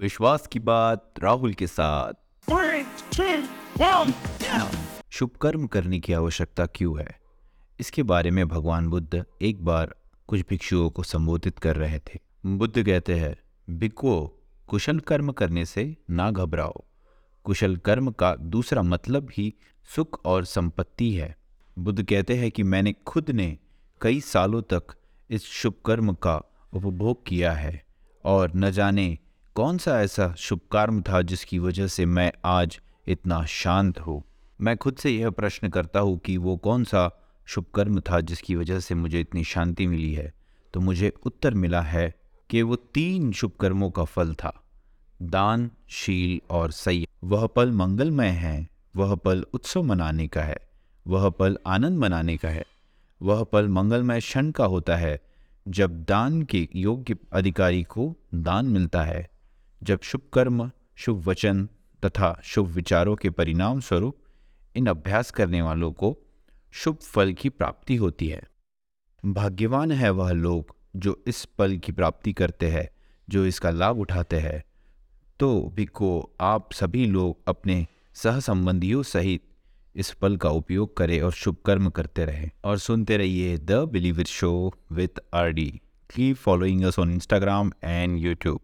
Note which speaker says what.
Speaker 1: विश्वास की बात राहुल के साथ. शुभ कर्म करने की आवश्यकता क्यों है? इसके बारे में भगवान बुद्ध एक बार कुछ भिक्षुओं को संबोधित कर रहे थे। बुद्ध कहते हैं भिक्षुओं कुशल कर्म करने से ना घबराओ। कुशल कर्म का दूसरा मतलब ही सुख और संपत्ति है। बुद्ध कहते हैं कि मैंने खुद ने कई सालों तक इस शुभ कर्म का उपभोग किया है और न जाने कौन सा ऐसा शुभ कर्म था जिसकी वजह से मैं आज इतना शांत हूँ? मैं खुद से यह प्रश्न करता हूँ कि वो कौन सा शुभ कर्म था जिसकी वजह से मुझे इतनी शांति मिली है? तो मुझे उत्तर मिला है कि वो तीन शुभ कर्मों का फल था। दान, शील और संयम वह पल मंगलमय है, वह पल उत्सव मनाने का है, वह पल आनंद मनाने का है। वह पल मंगलमय क्षण का होता है, जब दान के योग्य अधिकारी को दान मिलता है। जब शुभ कर्म शुभ वचन तथा शुभ विचारों के परिणाम स्वरूप इन अभ्यास करने वालों को शुभ फल की प्राप्ति होती है। भाग्यवान है वह लोग जो इस पल की प्राप्ति करते हैं, जो इसका लाभ उठाते हैं। तो भिक्को आप सभी लोग अपने सहसंबंधियों सहित इस पल का उपयोग करें और शुभ कर्म करते रहें। और सुनते रहिए the believer show with R D. Keep following us on Instagram and YouTube